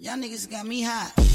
Y'all niggas got me hot.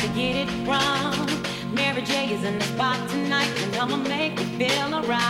To get it wrong. Mary J is in the spot tonight, and I'ma make you feel alright.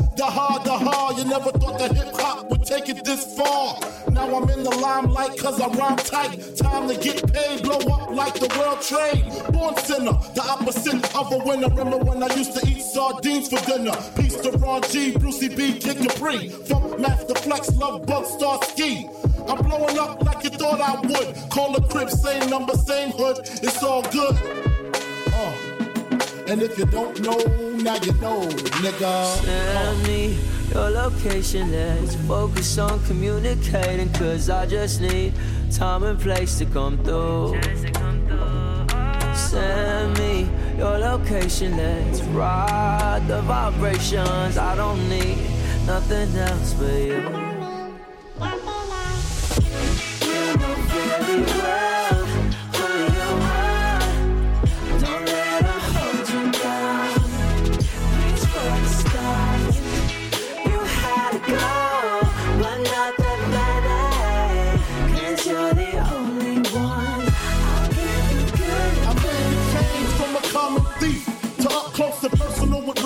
The hard, the hard. You never thought that hip hop would take it this far. Now I'm in the limelight cause I rhyme tight. Time to get paid, blow up like the world trade. Born sinner, the opposite of a winner. Remember when I used to eat sardines for dinner? Peace to Ron G, Brucey B, Kid Capri. Funkmaster Flex, Lovebug, Star Ski. I'm blowing up like you thought I would. Call the crib, same number, same hood. It's all good. Uh. And if you don't know, now you know, nigga. Send me your location, let's focus on communicating. Cause I just need time and place to come through. Send me your location, let's ride the vibrations. I don't need nothing else but you. You know very well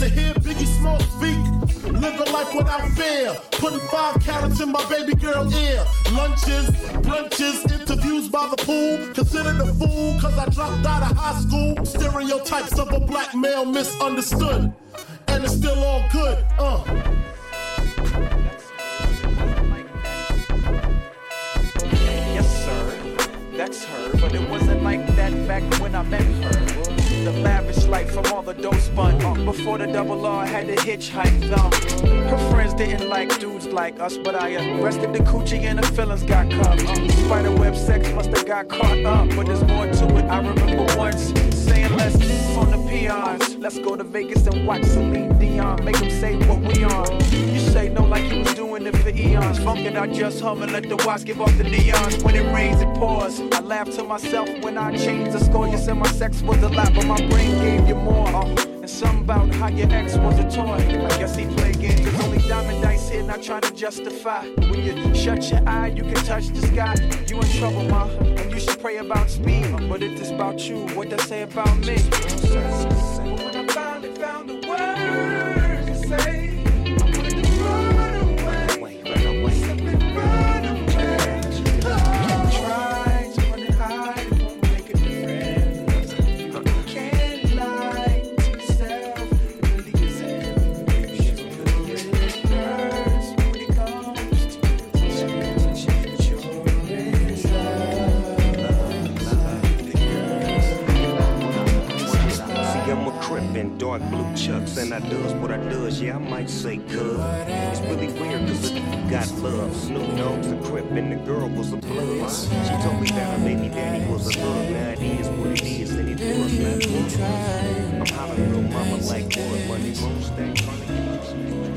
to hear Biggie Smalls speak. Living life without fear. Putting five carats in my baby girl ear. Lunches, brunches, interviews by the pool. Considered a fool cause I dropped out of high school. Stereotypes of a black male misunderstood. And it's still all good, uh. Yes, sir. That's her, but it wasn't like that back when I met her. The lavish life from all the dope spun. Uh, before the double R had to hitchhike. Um, her friends didn't like dudes like us, but I arrested the coochie and the feelings got caught. Um, spiderweb sex must have got caught up, but there's more to it. I remember once saying let's on the peons. Let's go to Vegas and watch Celine Dion. Make them say what we on. You say no like you was doing it for eons. Funkin' I just hum and let the watch give off the neons. When it rains, it pours. I laugh to myself when I change the score. You said my sex was a lot, but my brain gave you more. Uh, and something about how your ex was a toy. I guess he played games. There's only diamond dice here, not trying to justify. When you shut your eye, you can touch the sky. You in trouble, ma. And you should pray about speed. But if it's about you, what that say about me? Dark chucks, and I does what I does. Yeah, I might say cuz. It's really weird, cause you got love, Snoop Dogg's a crip, and the girl was a blood. She told me that her baby daddy was a thug. Now it is what it is, and it was not good. I'm hollering little mama like boy, money, moon stack,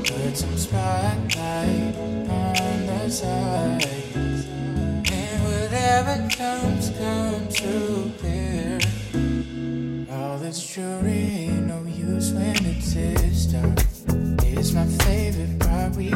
Put some spotlight on the sides. And whatever comes, comes through clear. All this jewelry We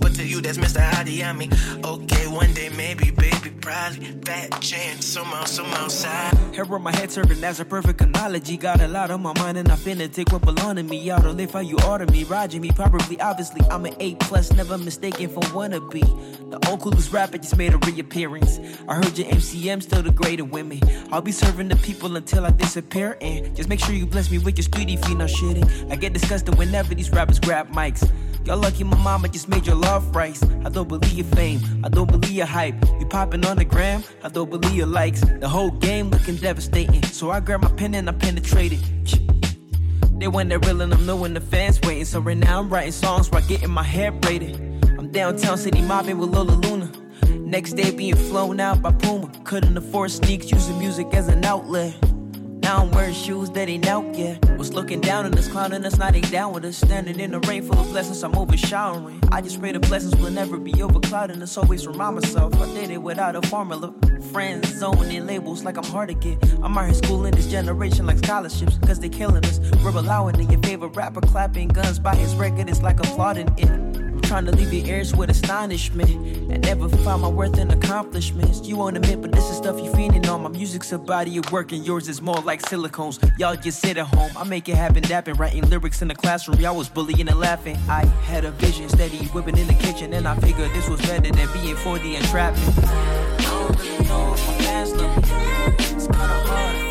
But to you that's Mr. Adiami. Okay, one day maybe, baby, probably. Bad chance, somehow, some outside. Hair on my head serving as a perfect analogy. Got a lot on my mind and I finna take what belong to me. Y'all don't live how you order me. Roger me, probably, obviously. I'm an A plus, never mistaken for wannabe. The old coolest rapper just made a reappearance. I heard your MCM still the greater women. I'll be serving the people until I disappear. And just make sure you bless me with your feet, no shitting. I get disgusted whenever these rappers grab mics. Y'all lucky my mama just made your love. I don't believe your fame, I don't believe your hype. You popping on the gram, I don't believe your likes. The whole game looking devastating. So I grab my pen and I penetrated. They when they're real and I'm knowing the fans waiting. So right now I'm writing songs while getting my hair braided. I'm downtown city mobbing with Lola Luna. Next day being flown out by Puma. Couldn't afford sneaks, using music as an outlet. Now I'm wearing shoes that ain't out yet. Was looking down on us, clowning us, not ain't down with us. Standing in a rain full of blessings, I'm overshowering. I just pray the blessings will never be overclouding us. Always remind myself I did it without a formula. Friends zoning labels like I'm hard to get. I'm out here schooling this generation like scholarships, cause they killing us. We're allowing it. Your favorite rapper clapping guns by his record, it's like applauding it. Trying to leave your ears with astonishment and never find my worth in accomplishments. You won't admit, but this is stuff you feeding on. My music's a body of work, and yours is more like silicones. Y'all just sit at home. I make it happen, dapping, writing lyrics in the classroom. Y'all was bullying and laughing. I had a vision, steady whipping in the kitchen, and I figured this was better than being 40 and trapping. I don't really know if my love me. It's kinda hard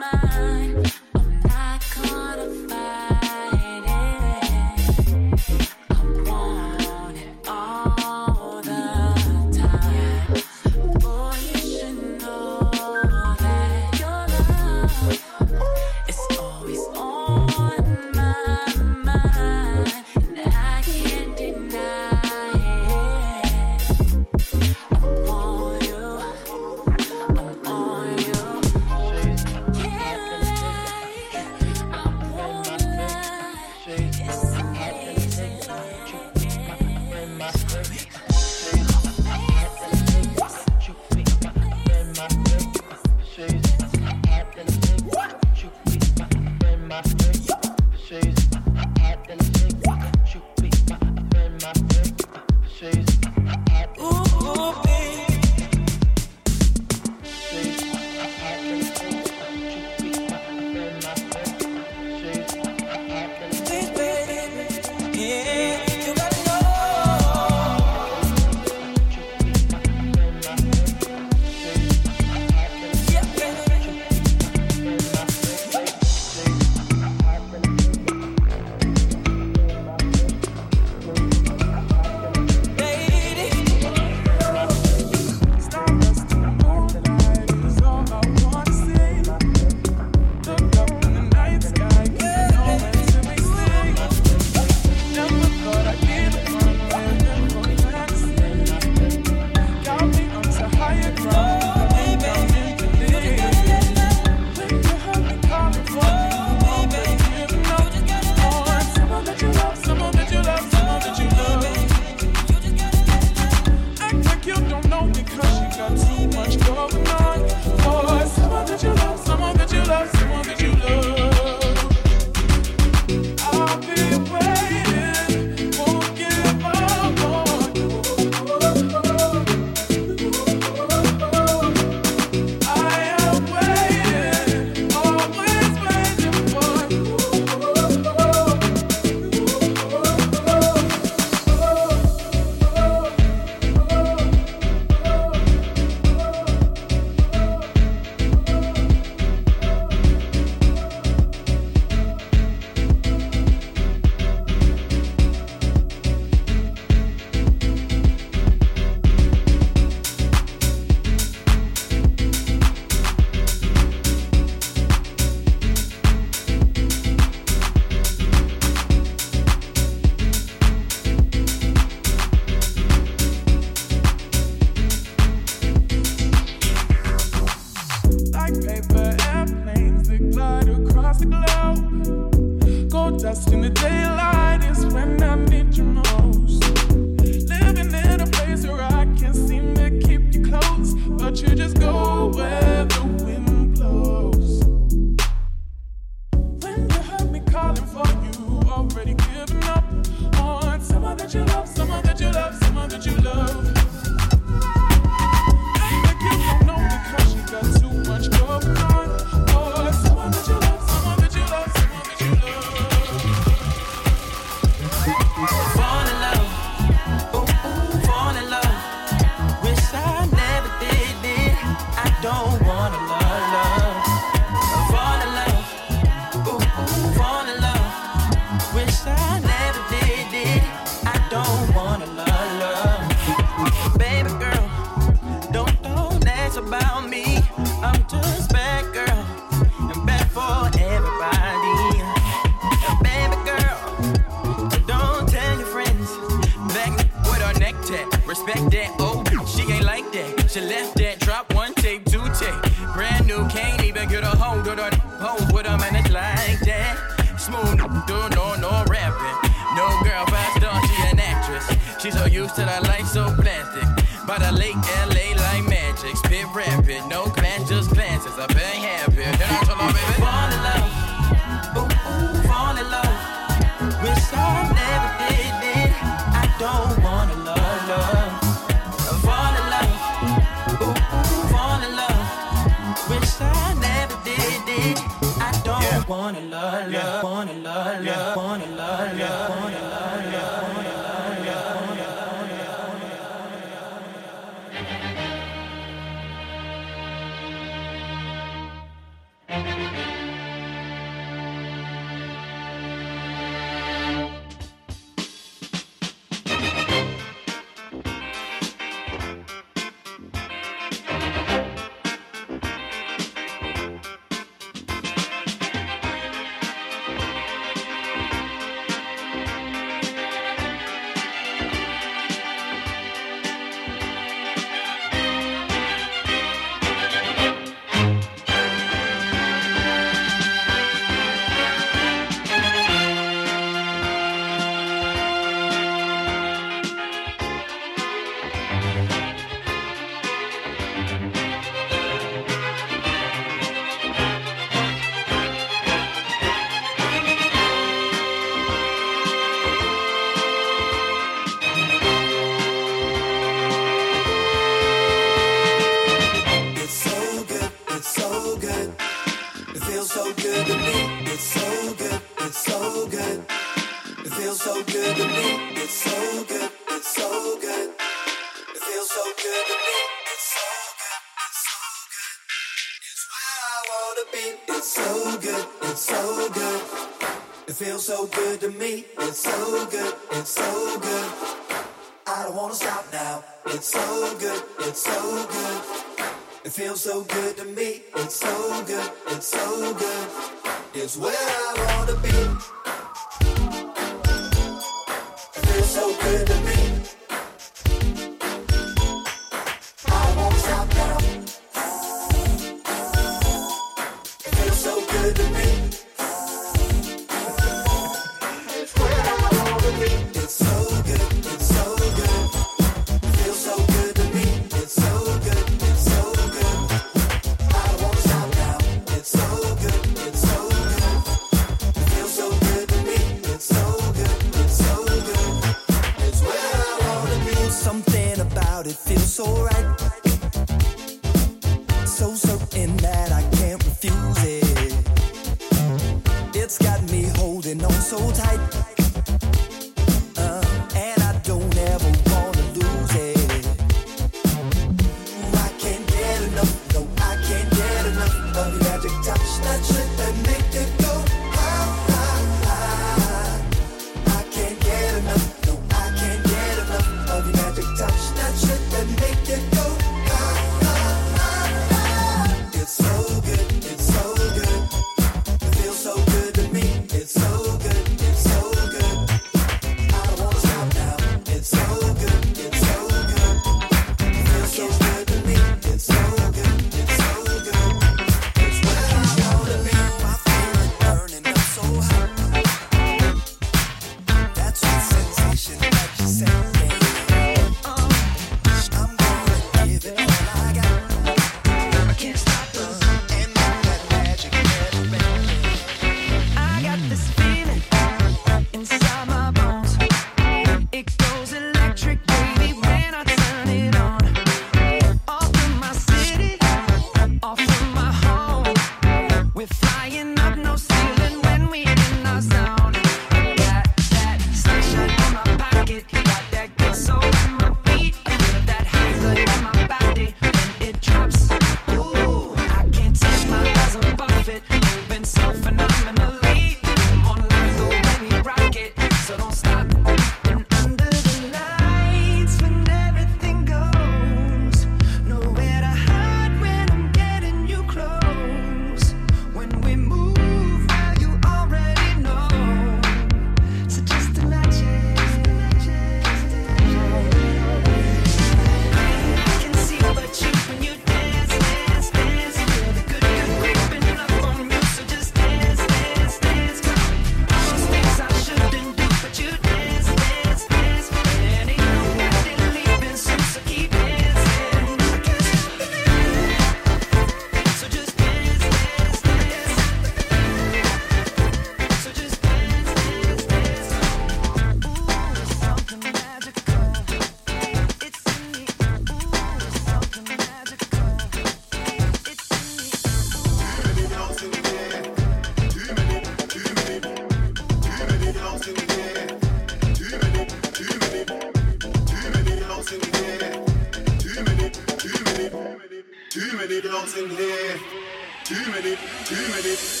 Too many, too many.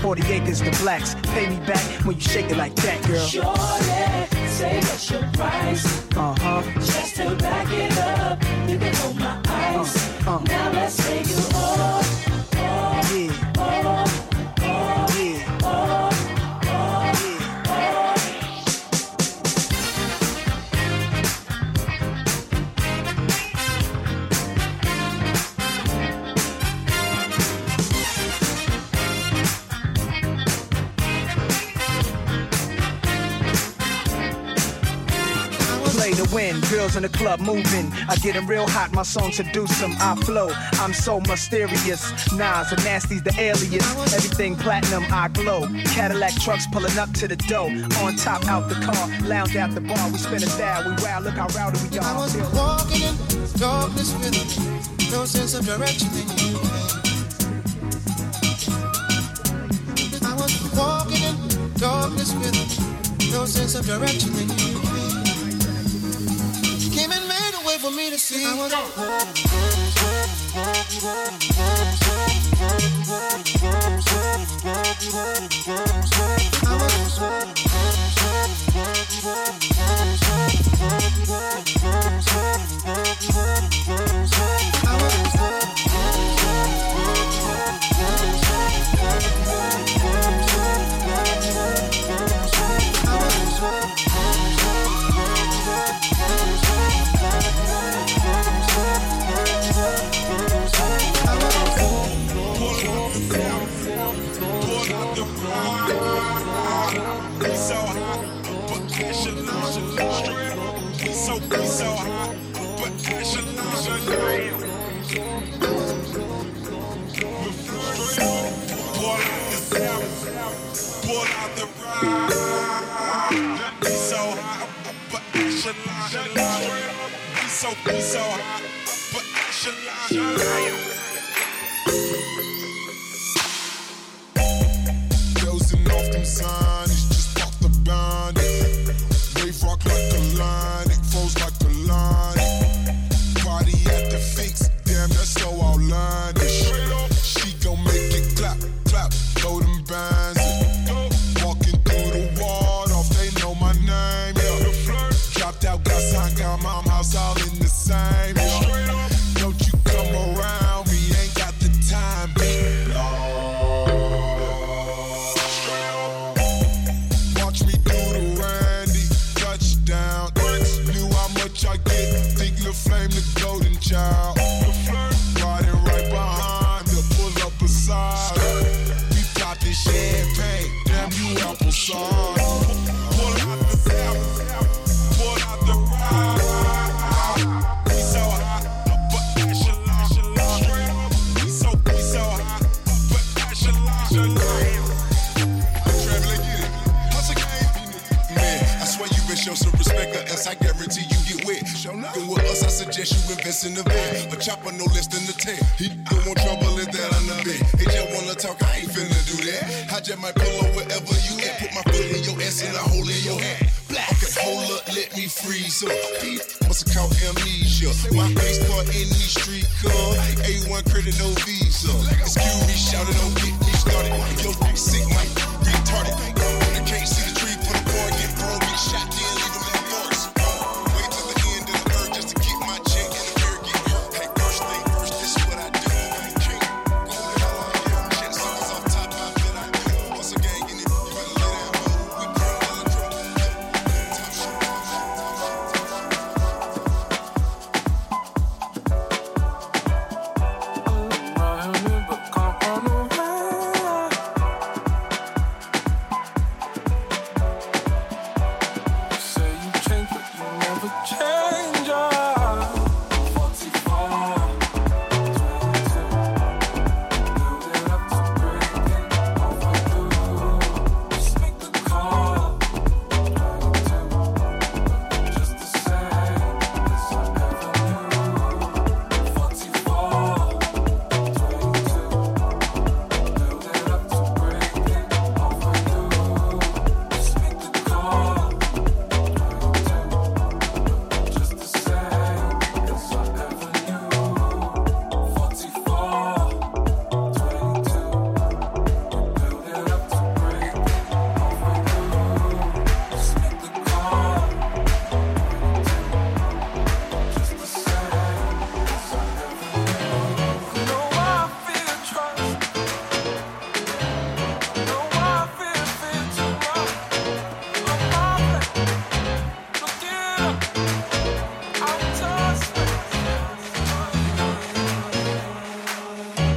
40 acres to blacks. Pay me back when you shake it like that, girl. Shorty, say what's your price? Moving. I get 'em real hot, my song seduce 'em. I flow, I'm so mysterious. Nas and Nasty's the alias. Everything platinum, I glow. Cadillac trucks pulling up to the door. On top, out the car, lounge at the bar. We spin a style, we wild, look how rowdy we are. I was walking in darkness with no sense of direction in. I was walking in darkness with no sense of direction for me to see. I was So, suggest you invest in the van. A chopper no less than the 10. He don't want trouble in that on the bed. He just wanna talk, I ain't finna do that. I just pull up wherever you at. Put my foot in your ass and a hole in your hat. Okay, hold up, let me freeze up. Must have caught amnesia. My face caught in these street car. A1 credit, no visa. Excuse me, shout it, don't get me started. Yo, sick, Mike,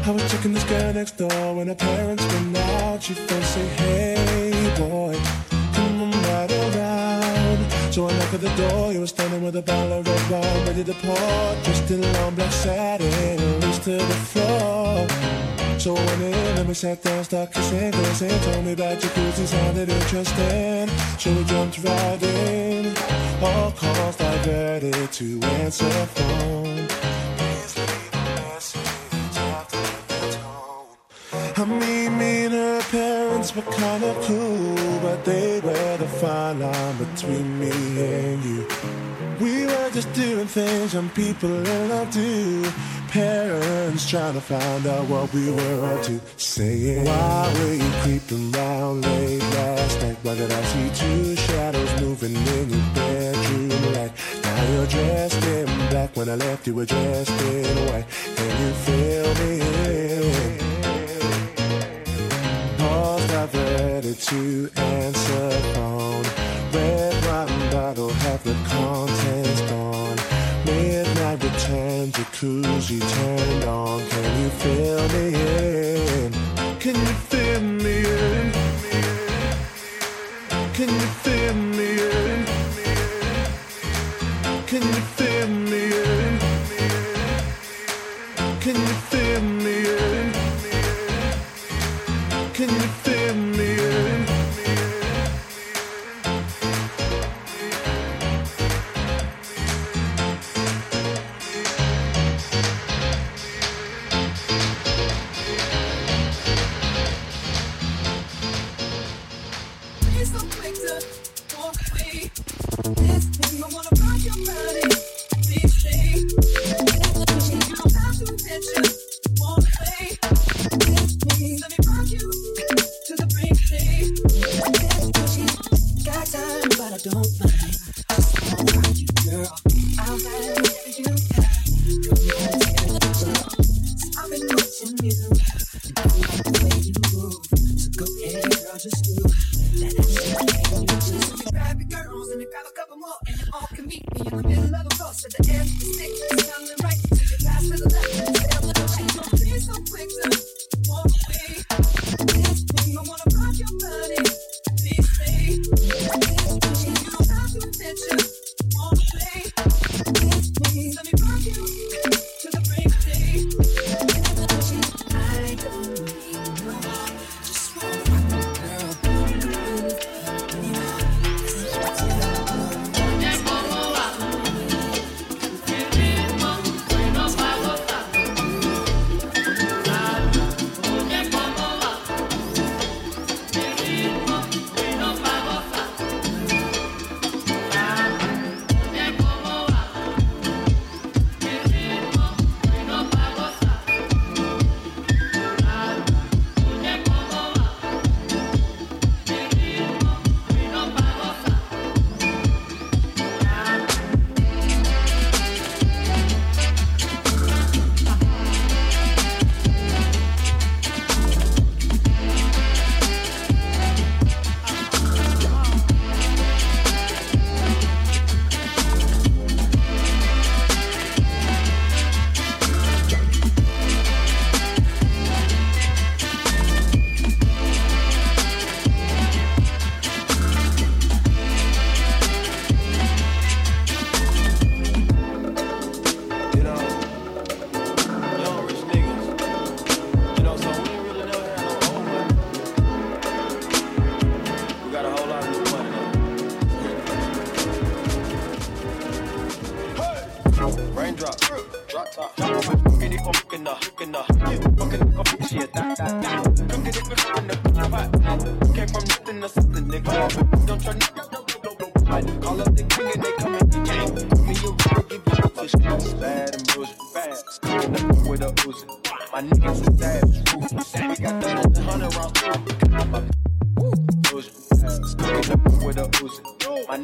I was checking this girl next door when her parents went out. She first say, Hey boy, come right around. So I knocked at the door, you were standing with a bottle of red wine ready to pour. Dressed in a long black satin, reached to the floor. So I went in and we sat down, started kissing, kissing. Told me about jacuzzi, sounded interesting. So we jumped right in. All calls diverted to answer phone. I mean, me and her parents were kinda cool, but they were the fine line between me and you. We were just doing things young people in love do. Parents trying to find out what we were up to. Saying, Why were you creeping around late last night? Why did I see two shadows moving in your bedroom light? Now you're dressed in black. When I left, you were dressed in white. Can you feel me? Diverted to answer phone. Red wine bottle, half the contents gone. Midnight return, jacuzzi turned on. Can you feel me in? Can you feel me in? Can you feel me in?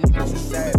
Niggas are savage.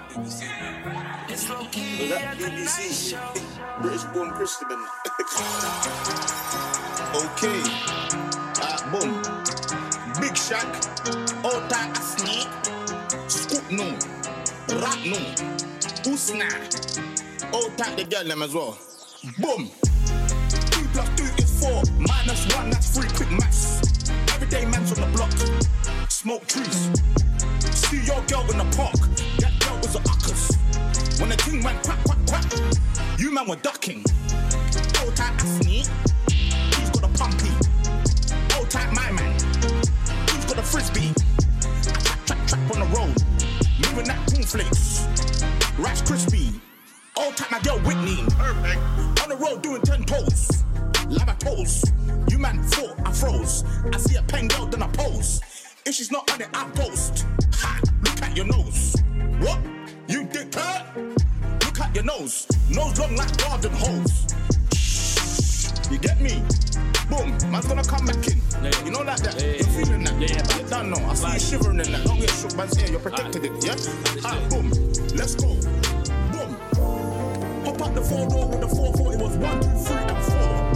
BBC? British born Christian. Okay. Uh, boom. Big Shack. Ota Asni. Scoop no. Rat no. Usna. Ota the girl them as well. Boom. Two plus two is four. Minus one, that's three. Quick maths. Everyday man's on the block. Smoke trees. See your girl in the park. When the king went quack, quack, quack. You man were ducking. Ota Asni. He's got a pumpy. Old type my man. He's got a frisbee. Trap, trap, trap on the road. Moving that cornflakes. Rice crispy. Old type my girl Whitney. Perfect. On the road doing ten toes. Lava toes. You man thought I froze. I see a pen girl then I pose. If she's not on it, I post. Ha! Look at your nose. At your nose. Nose long like garden hose. You get me? Boom, man's gonna come back in. You know like that? You're feeling that? Yeah, yeah. You don't know. I see you shivering in that. Don't get shook, man's here. You're protected it, yeah? Ah, boom. Let's go. Boom. Hop out the four door with the four four. It was one, two, three, and four.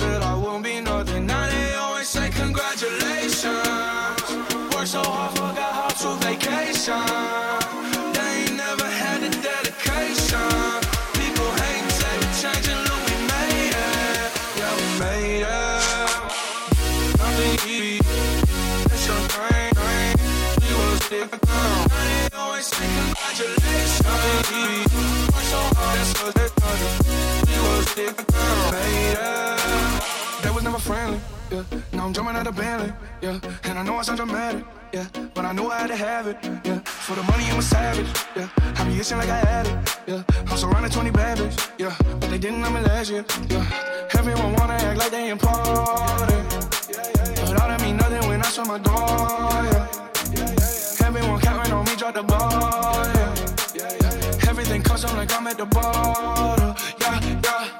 said I won't be nothing. Now they always say congratulations. Worked so hard, forgot how to vacation. another Bentley, yeah. And I know I sound dramatic, yeah. But I knew I had to have it, yeah. For the money, I'm a savage, yeah. I be itching like I had it, yeah. I'm surrounded 20 bad yeah. But they didn't know me last year, yeah. Everyone wanna act like they important. But all that mean nothing when I shut my door, yeah. Everyone counting on me, drop the ball, yeah. Everything comes on like I'm at the bottom, yeah, yeah.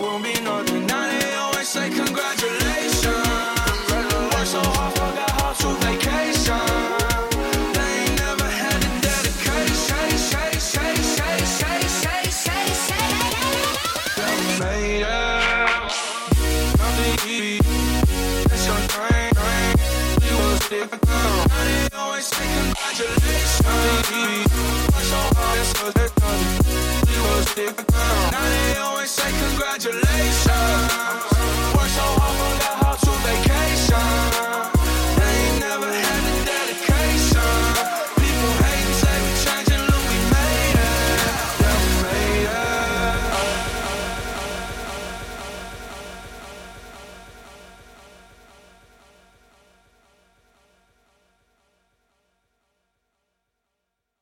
down. Now they always say congratulations.